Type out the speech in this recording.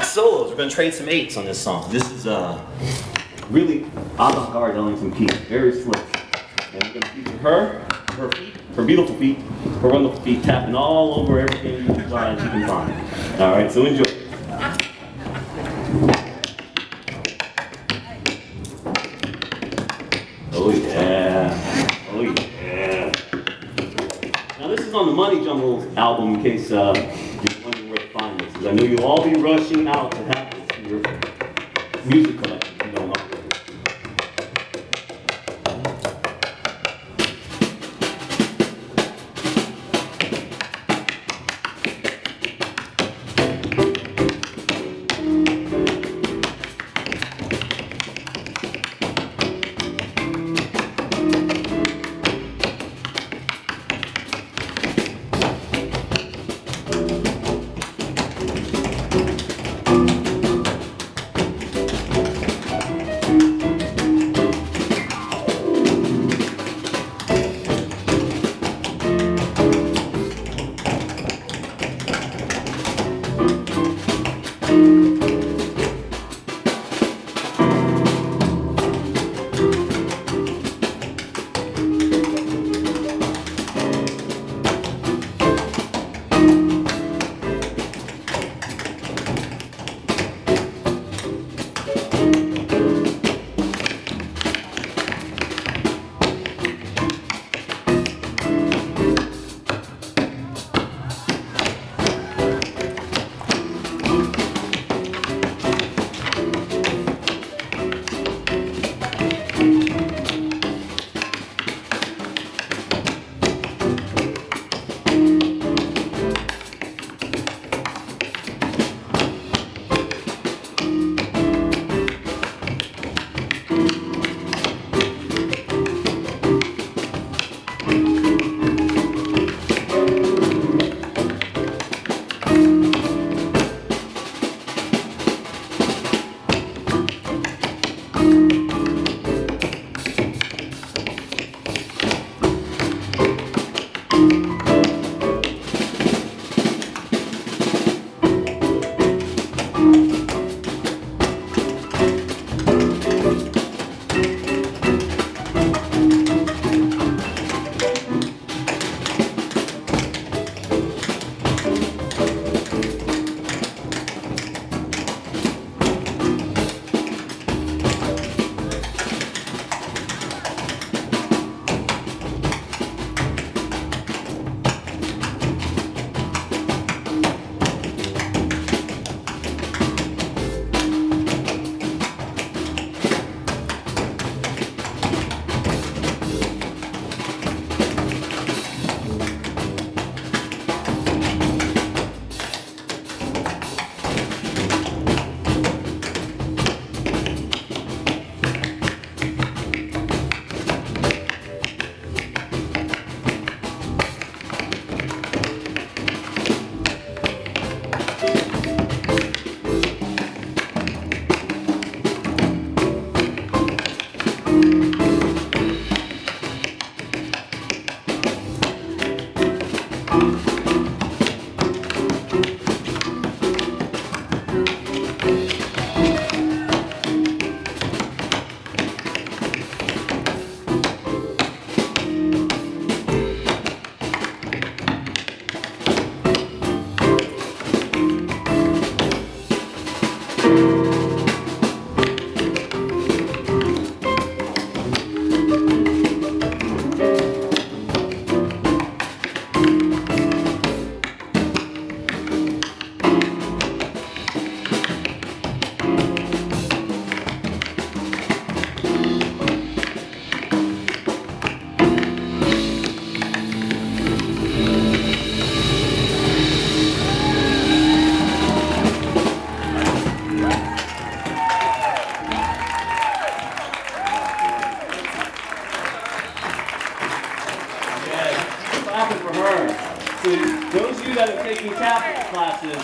Solos, we're gonna trade some eights on this song. This is uh, really avant-garde Ellington Pete, very slick. And we're gonna feature her, her feet, her beautiful feet, her wonderful feet, tapping all over everything you can find. You can find. All right, so enjoy. Oh yeah, oh yeah. Now this is on the Money Jungle album in case uh, I know you'll all be rushing out to have this your music collection. Yeah, were. So those of you that have taken tap classes,